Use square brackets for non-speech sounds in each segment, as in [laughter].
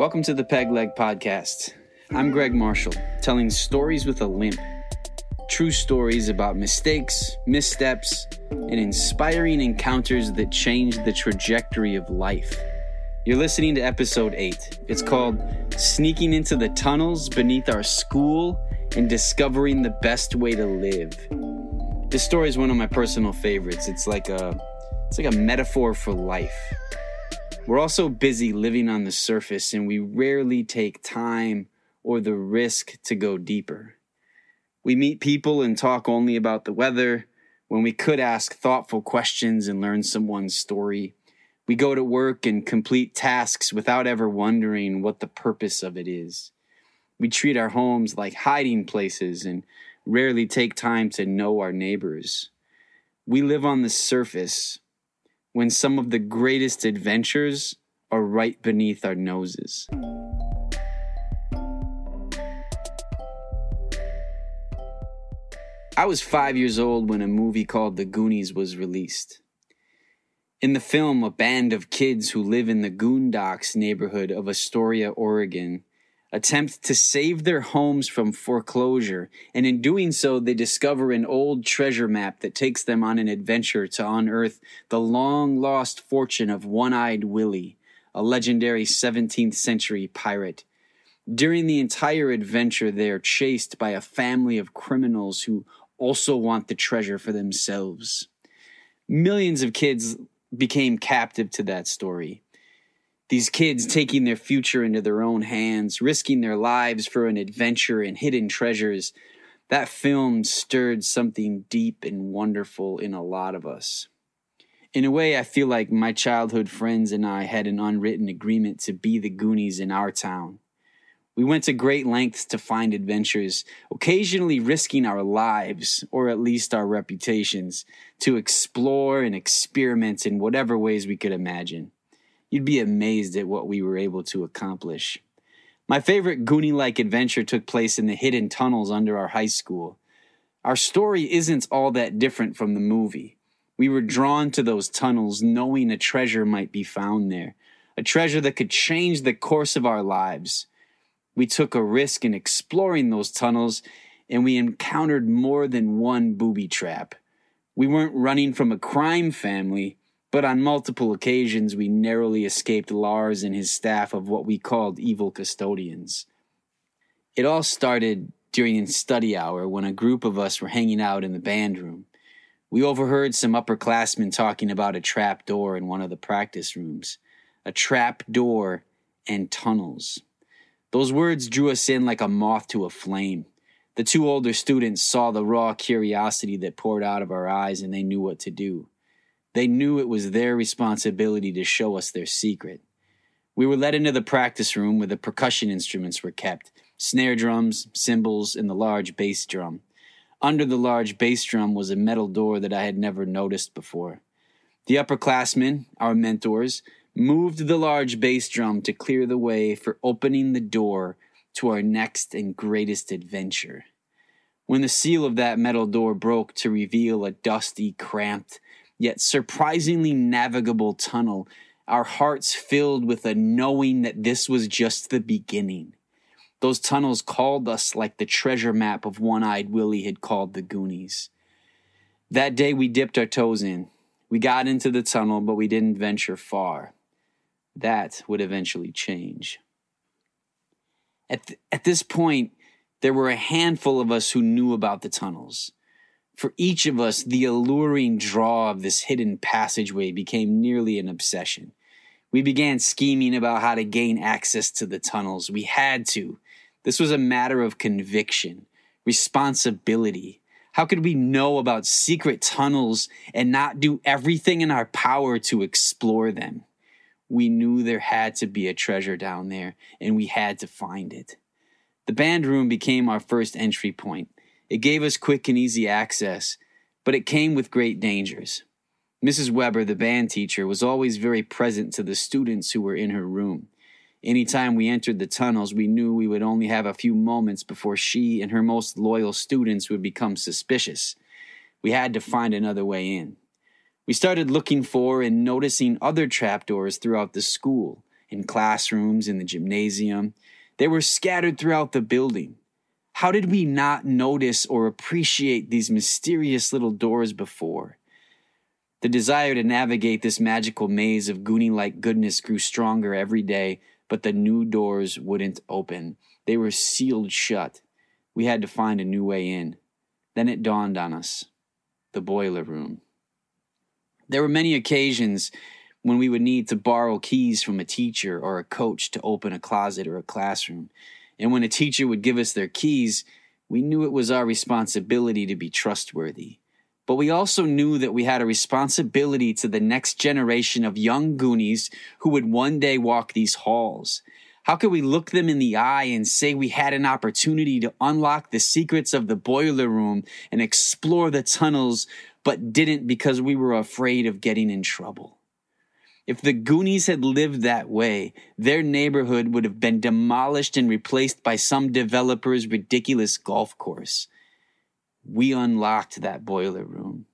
Welcome to the Peg Leg Podcast. I'm Greg Marshall, telling stories with a limp. True stories about mistakes, missteps, and inspiring encounters that change the trajectory of life. You're listening to episode 8. It's called Sneaking into the Tunnels Beneath Our School and Discovering the Best Way to Live. This story is one of my personal favorites. It's like a it's like a metaphor for life. We're also busy living on the surface and we rarely take time or the risk to go deeper. We meet people and talk only about the weather when we could ask thoughtful questions and learn someone's story. We go to work and complete tasks without ever wondering what the purpose of it is. We treat our homes like hiding places and rarely take time to know our neighbors. We live on the surface when some of the greatest adventures are right beneath our noses. I was five years old when a movie called The Goonies was released. In the film, a band of kids who live in the Goondocks neighborhood of Astoria, Oregon, attempt to save their homes from foreclosure, and in doing so, they discover an old treasure map that takes them on an adventure to unearth the long lost fortune of One Eyed Willy, a legendary 17th century pirate. During the entire adventure, they are chased by a family of criminals who also want the treasure for themselves. Millions of kids became captive to that story these kids taking their future into their own hands, risking their lives for an adventure and hidden treasures. That film stirred something deep and wonderful in a lot of us. In a way, I feel like my childhood friends and I had an unwritten agreement to be the Goonies in our town. We went to great lengths to find adventures, occasionally risking our lives, or at least our reputations, to explore and experiment in whatever ways we could imagine. You'd be amazed at what we were able to accomplish. My favorite Goonie like adventure took place in the hidden tunnels under our high school. Our story isn't all that different from the movie. We were drawn to those tunnels knowing a treasure might be found there, a treasure that could change the course of our lives. We took a risk in exploring those tunnels and we encountered more than one booby trap. We weren't running from a crime family, but on multiple occasions we narrowly escaped Lars and his staff of what we called evil custodians. It all started during study hour when a group of us were hanging out in the band room. We overheard some upperclassmen talking about a trap door in one of the practice rooms. A trap door and tunnels. Those words drew us in like a moth to a flame. The two older students saw the raw curiosity that poured out of our eyes and they knew what to do. They knew it was their responsibility to show us their secret. We were led into the practice room where the percussion instruments were kept snare drums, cymbals, and the large bass drum. Under the large bass drum was a metal door that I had never noticed before. The upperclassmen, our mentors, moved the large bass drum to clear the way for opening the door to our next and greatest adventure. When the seal of that metal door broke to reveal a dusty, cramped, yet surprisingly navigable tunnel, our hearts filled with a knowing that this was just the beginning. Those tunnels called us like the treasure map of One Eyed Willy had called the Goonies. That day we dipped our toes in. We got into the tunnel, but we didn't venture far. That would eventually change. At, th- at this point, there were a handful of us who knew about the tunnels. For each of us, the alluring draw of this hidden passageway became nearly an obsession. We began scheming about how to gain access to the tunnels. We had to. This was a matter of conviction, responsibility. How could we know about secret tunnels and not do everything in our power to explore them? We knew there had to be a treasure down there, and we had to find it. The band room became our first entry point. It gave us quick and easy access, but it came with great dangers. Mrs. Weber, the band teacher, was always very present to the students who were in her room. Anytime we entered the tunnels, we knew we would only have a few moments before she and her most loyal students would become suspicious. We had to find another way in. We started looking for and noticing other trapdoors throughout the school, in classrooms, in the gymnasium. They were scattered throughout the building. How did we not notice or appreciate these mysterious little doors before? The desire to navigate this magical maze of Goonie like goodness grew stronger every day, but the new doors wouldn't open. They were sealed shut. We had to find a new way in. Then it dawned on us the boiler room. There were many occasions when we would need to borrow keys from a teacher or a coach to open a closet or a classroom. And when a teacher would give us their keys, we knew it was our responsibility to be trustworthy. But we also knew that we had a responsibility to the next generation of young Goonies who would one day walk these halls. How could we look them in the eye and say we had an opportunity to unlock the secrets of the boiler room and explore the tunnels, but didn't because we were afraid of getting in trouble? If the Goonies had lived that way, their neighborhood would have been demolished and replaced by some developer's ridiculous golf course. We unlocked that boiler room.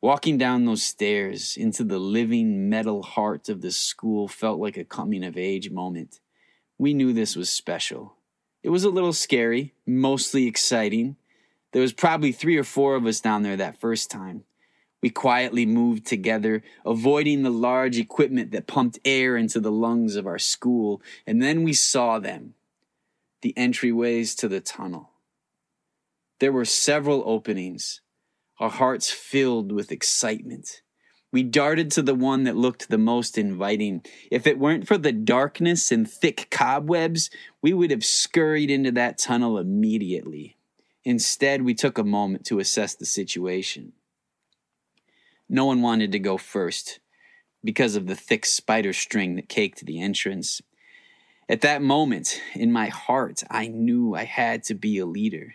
Walking down those stairs into the living metal heart of the school felt like a coming of age moment. We knew this was special. It was a little scary, mostly exciting. There was probably three or four of us down there that first time. We quietly moved together, avoiding the large equipment that pumped air into the lungs of our school, and then we saw them the entryways to the tunnel. There were several openings, our hearts filled with excitement. We darted to the one that looked the most inviting. If it weren't for the darkness and thick cobwebs, we would have scurried into that tunnel immediately. Instead, we took a moment to assess the situation. No one wanted to go first because of the thick spider string that caked the entrance. At that moment, in my heart, I knew I had to be a leader.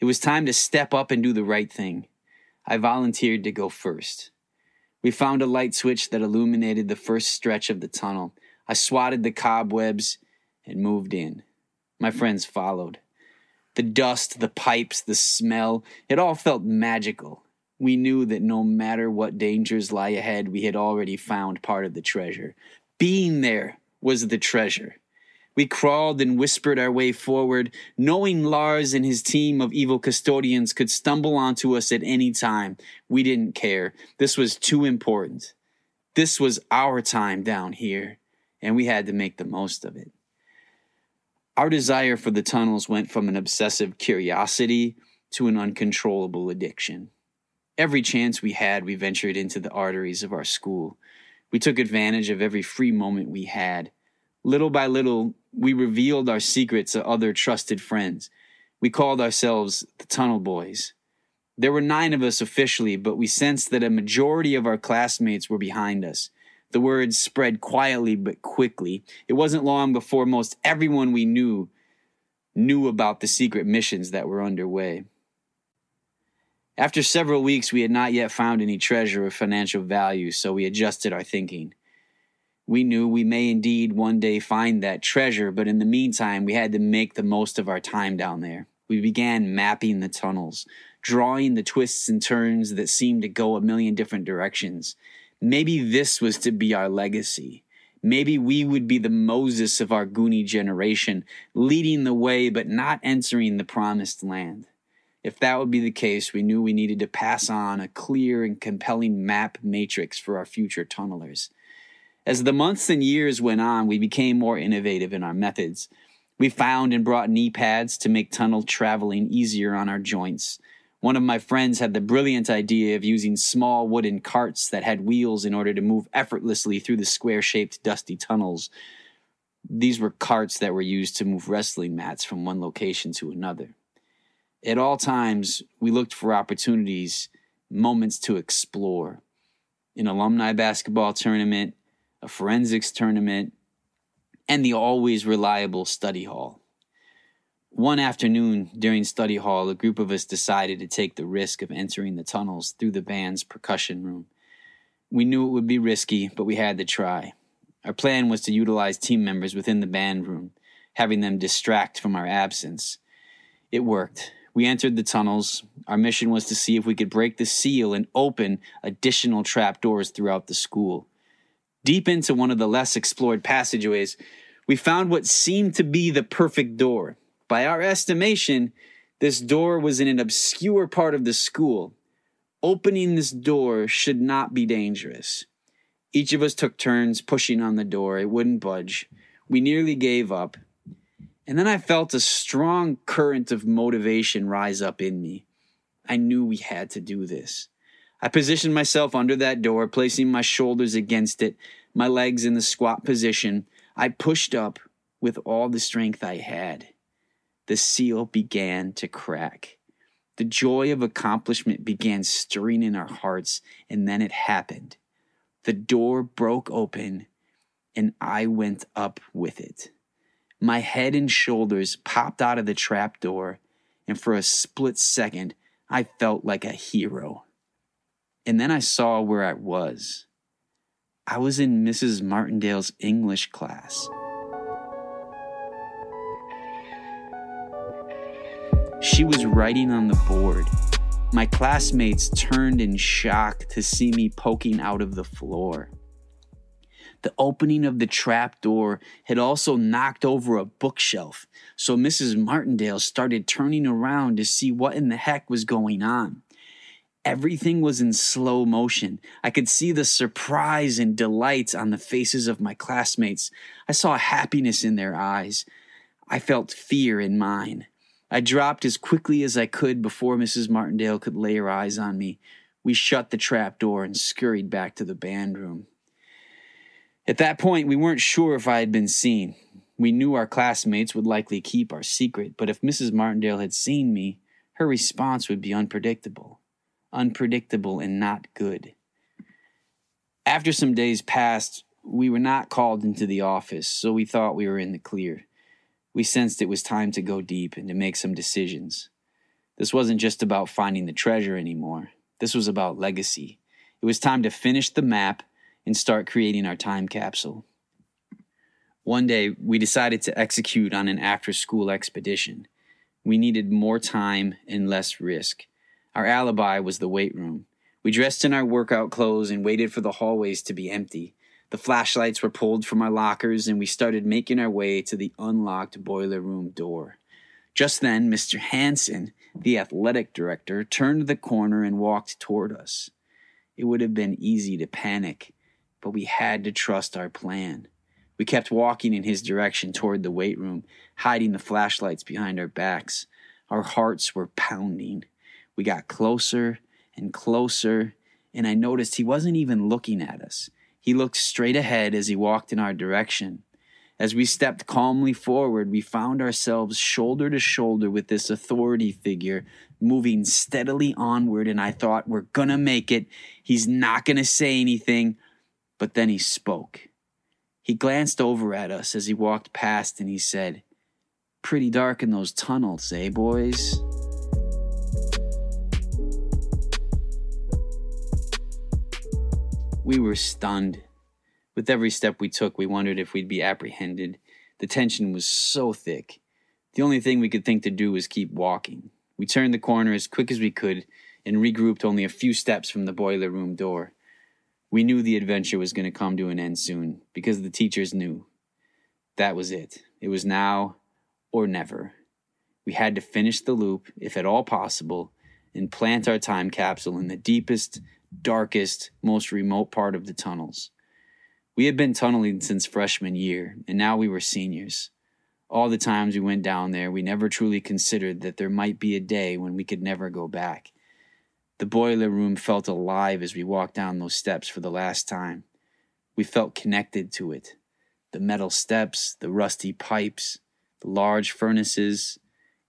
It was time to step up and do the right thing. I volunteered to go first. We found a light switch that illuminated the first stretch of the tunnel. I swatted the cobwebs and moved in. My friends followed. The dust, the pipes, the smell, it all felt magical. We knew that no matter what dangers lie ahead, we had already found part of the treasure. Being there was the treasure. We crawled and whispered our way forward, knowing Lars and his team of evil custodians could stumble onto us at any time. We didn't care. This was too important. This was our time down here, and we had to make the most of it. Our desire for the tunnels went from an obsessive curiosity to an uncontrollable addiction. Every chance we had, we ventured into the arteries of our school. We took advantage of every free moment we had. Little by little, we revealed our secrets to other trusted friends. We called ourselves the Tunnel Boys. There were nine of us officially, but we sensed that a majority of our classmates were behind us. The words spread quietly but quickly. It wasn't long before most everyone we knew knew about the secret missions that were underway. After several weeks, we had not yet found any treasure of financial value, so we adjusted our thinking. We knew we may indeed one day find that treasure, but in the meantime, we had to make the most of our time down there. We began mapping the tunnels, drawing the twists and turns that seemed to go a million different directions. Maybe this was to be our legacy. Maybe we would be the Moses of our Goonie generation, leading the way but not entering the promised land. If that would be the case, we knew we needed to pass on a clear and compelling map matrix for our future tunnelers. As the months and years went on, we became more innovative in our methods. We found and brought knee pads to make tunnel traveling easier on our joints. One of my friends had the brilliant idea of using small wooden carts that had wheels in order to move effortlessly through the square shaped, dusty tunnels. These were carts that were used to move wrestling mats from one location to another. At all times, we looked for opportunities, moments to explore. An alumni basketball tournament, a forensics tournament, and the always reliable study hall. One afternoon during study hall, a group of us decided to take the risk of entering the tunnels through the band's percussion room. We knew it would be risky, but we had to try. Our plan was to utilize team members within the band room, having them distract from our absence. It worked. We entered the tunnels. Our mission was to see if we could break the seal and open additional trapdoors throughout the school. Deep into one of the less explored passageways, we found what seemed to be the perfect door. By our estimation, this door was in an obscure part of the school. Opening this door should not be dangerous. Each of us took turns pushing on the door. It wouldn't budge. We nearly gave up. And then I felt a strong current of motivation rise up in me. I knew we had to do this. I positioned myself under that door, placing my shoulders against it, my legs in the squat position. I pushed up with all the strength I had. The seal began to crack. The joy of accomplishment began stirring in our hearts, and then it happened. The door broke open, and I went up with it. My head and shoulders popped out of the trap door, and for a split second, I felt like a hero. And then I saw where I was. I was in Mrs. Martindale's English class. She was writing on the board. My classmates turned in shock to see me poking out of the floor. The opening of the trap door had also knocked over a bookshelf, so Mrs. Martindale started turning around to see what in the heck was going on. Everything was in slow motion. I could see the surprise and delight on the faces of my classmates. I saw happiness in their eyes. I felt fear in mine. I dropped as quickly as I could before Mrs. Martindale could lay her eyes on me. We shut the trap door and scurried back to the band room. At that point, we weren't sure if I had been seen. We knew our classmates would likely keep our secret, but if Mrs. Martindale had seen me, her response would be unpredictable. Unpredictable and not good. After some days passed, we were not called into the office, so we thought we were in the clear. We sensed it was time to go deep and to make some decisions. This wasn't just about finding the treasure anymore. This was about legacy. It was time to finish the map and start creating our time capsule. One day, we decided to execute on an after school expedition. We needed more time and less risk. Our alibi was the weight room. We dressed in our workout clothes and waited for the hallways to be empty. The flashlights were pulled from our lockers and we started making our way to the unlocked boiler room door. Just then, Mr. Hanson, the athletic director, turned the corner and walked toward us. It would have been easy to panic but we had to trust our plan. We kept walking in his direction toward the weight room, hiding the flashlights behind our backs. Our hearts were pounding. We got closer and closer, and I noticed he wasn't even looking at us. He looked straight ahead as he walked in our direction. As we stepped calmly forward, we found ourselves shoulder to shoulder with this authority figure, moving steadily onward, and I thought, we're gonna make it. He's not gonna say anything. But then he spoke. He glanced over at us as he walked past and he said, Pretty dark in those tunnels, eh, boys? We were stunned. With every step we took, we wondered if we'd be apprehended. The tension was so thick. The only thing we could think to do was keep walking. We turned the corner as quick as we could and regrouped only a few steps from the boiler room door. We knew the adventure was going to come to an end soon because the teachers knew. That was it. It was now or never. We had to finish the loop, if at all possible, and plant our time capsule in the deepest, darkest, most remote part of the tunnels. We had been tunneling since freshman year, and now we were seniors. All the times we went down there, we never truly considered that there might be a day when we could never go back. The boiler room felt alive as we walked down those steps for the last time. We felt connected to it. The metal steps, the rusty pipes, the large furnaces,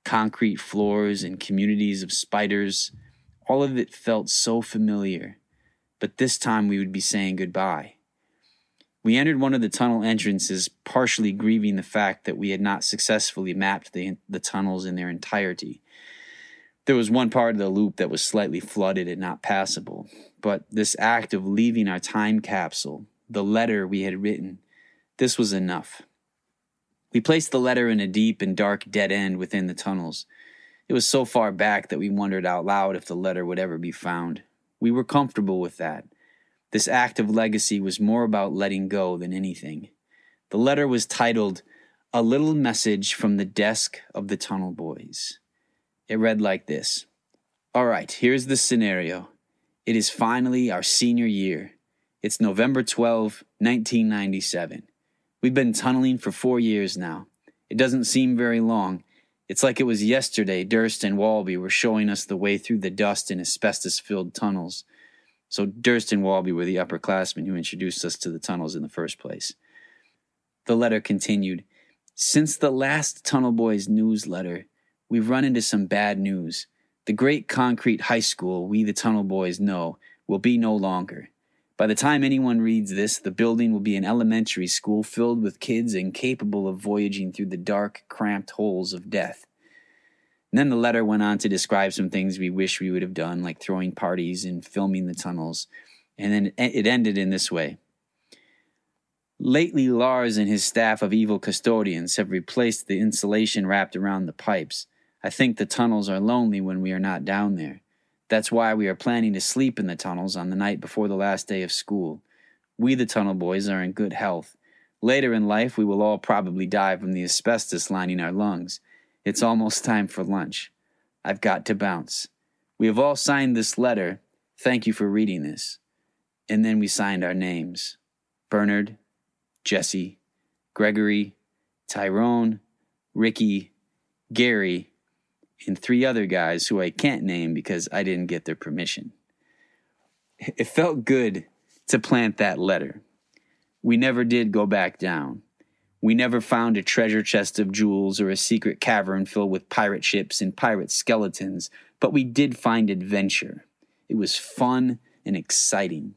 concrete floors, and communities of spiders, all of it felt so familiar. But this time we would be saying goodbye. We entered one of the tunnel entrances, partially grieving the fact that we had not successfully mapped the, the tunnels in their entirety. There was one part of the loop that was slightly flooded and not passable, but this act of leaving our time capsule, the letter we had written, this was enough. We placed the letter in a deep and dark dead end within the tunnels. It was so far back that we wondered out loud if the letter would ever be found. We were comfortable with that. This act of legacy was more about letting go than anything. The letter was titled A Little Message from the Desk of the Tunnel Boys. It read like this All right, here's the scenario. It is finally our senior year. It's November 12, 1997. We've been tunneling for four years now. It doesn't seem very long. It's like it was yesterday Durst and Walby were showing us the way through the dust and asbestos filled tunnels. So, Durst and Walby were the upperclassmen who introduced us to the tunnels in the first place. The letter continued Since the last Tunnel Boys newsletter, we've run into some bad news. The great concrete high school we, the Tunnel Boys, know will be no longer. By the time anyone reads this, the building will be an elementary school filled with kids incapable of voyaging through the dark, cramped holes of death. And then the letter went on to describe some things we wish we would have done, like throwing parties and filming the tunnels. And then it ended in this way. Lately, Lars and his staff of evil custodians have replaced the insulation wrapped around the pipes. I think the tunnels are lonely when we are not down there. That's why we are planning to sleep in the tunnels on the night before the last day of school. We, the tunnel boys, are in good health. Later in life, we will all probably die from the asbestos lining our lungs. It's almost time for lunch. I've got to bounce. We have all signed this letter. Thank you for reading this. And then we signed our names Bernard, Jesse, Gregory, Tyrone, Ricky, Gary, and three other guys who I can't name because I didn't get their permission. It felt good to plant that letter. We never did go back down. We never found a treasure chest of jewels or a secret cavern filled with pirate ships and pirate skeletons, but we did find adventure. It was fun and exciting.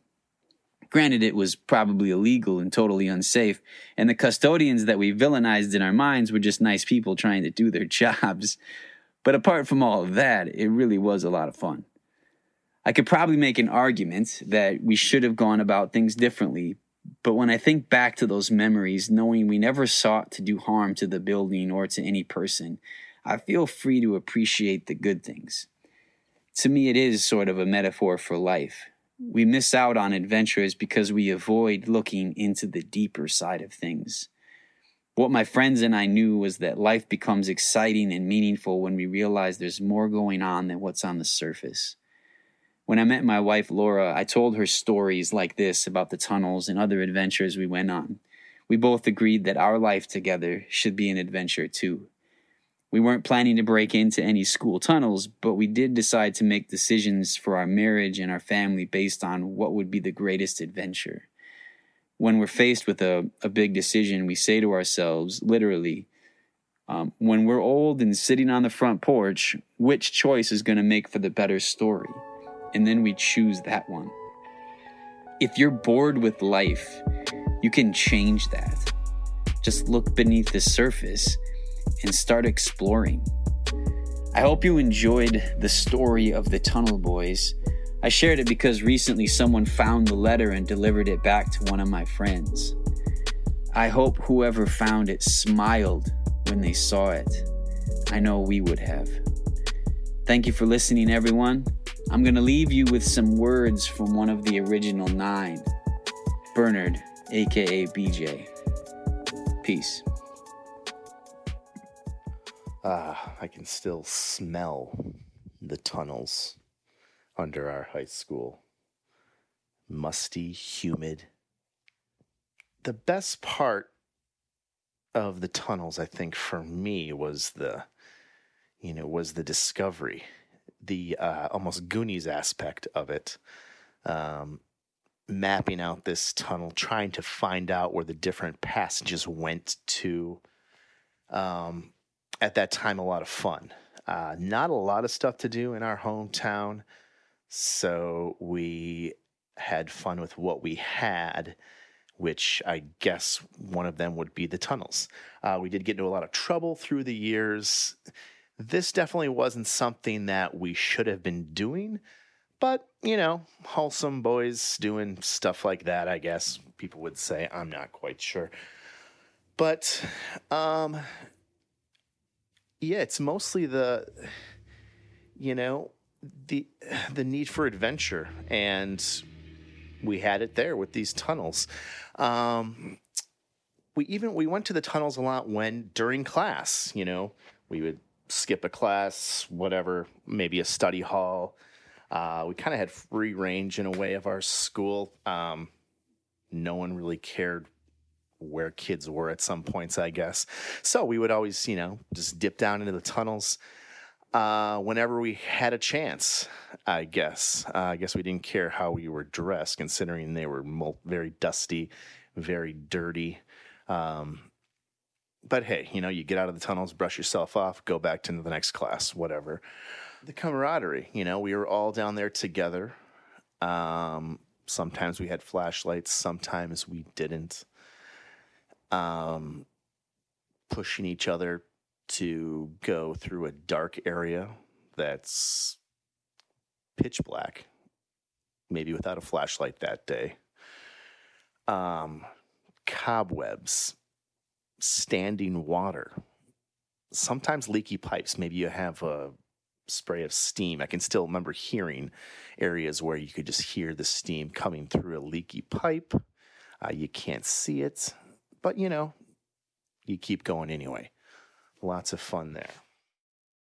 Granted, it was probably illegal and totally unsafe, and the custodians that we villainized in our minds were just nice people trying to do their [laughs] jobs. But apart from all of that, it really was a lot of fun. I could probably make an argument that we should have gone about things differently, but when I think back to those memories, knowing we never sought to do harm to the building or to any person, I feel free to appreciate the good things. To me, it is sort of a metaphor for life. We miss out on adventures because we avoid looking into the deeper side of things. What my friends and I knew was that life becomes exciting and meaningful when we realize there's more going on than what's on the surface. When I met my wife Laura, I told her stories like this about the tunnels and other adventures we went on. We both agreed that our life together should be an adventure too. We weren't planning to break into any school tunnels, but we did decide to make decisions for our marriage and our family based on what would be the greatest adventure when we're faced with a, a big decision, we say to ourselves, literally, um, when we're old and sitting on the front porch, which choice is going to make for the better story? And then we choose that one. If you're bored with life, you can change that. Just look beneath the surface and start exploring. I hope you enjoyed the story of the Tunnel Boys. I shared it because recently someone found the letter and delivered it back to one of my friends. I hope whoever found it smiled when they saw it. I know we would have. Thank you for listening, everyone. I'm going to leave you with some words from one of the original nine Bernard, aka BJ. Peace. Ah, I can still smell the tunnels under our high school. Musty, humid. The best part of the tunnels, I think, for me was the, you know, was the discovery, the uh, almost Goonies aspect of it. Um, mapping out this tunnel, trying to find out where the different passages went to. Um, at that time, a lot of fun. Uh, not a lot of stuff to do in our hometown. So we had fun with what we had, which I guess one of them would be the tunnels. Uh, we did get into a lot of trouble through the years. This definitely wasn't something that we should have been doing, but you know, wholesome boys doing stuff like that, I guess people would say. I'm not quite sure. But um yeah, it's mostly the you know, the the need for adventure and we had it there with these tunnels. Um, we even we went to the tunnels a lot when during class. You know, we would skip a class, whatever, maybe a study hall. Uh, we kind of had free range in a way of our school. Um, no one really cared where kids were at some points, I guess. So we would always, you know, just dip down into the tunnels uh, whenever we had a chance, I guess. Uh, I guess we didn't care how we were dressed, considering they were very dusty, very dirty. Um, but hey, you know, you get out of the tunnels, brush yourself off, go back to the next class, whatever. The camaraderie, you know, we were all down there together. Um, sometimes we had flashlights, sometimes we didn't. Um, pushing each other to go through a dark area that's pitch black, maybe without a flashlight that day. Um, cobwebs, standing water, sometimes leaky pipes. Maybe you have a spray of steam. I can still remember hearing areas where you could just hear the steam coming through a leaky pipe. Uh, you can't see it, but you know, you keep going anyway. Lots of fun there.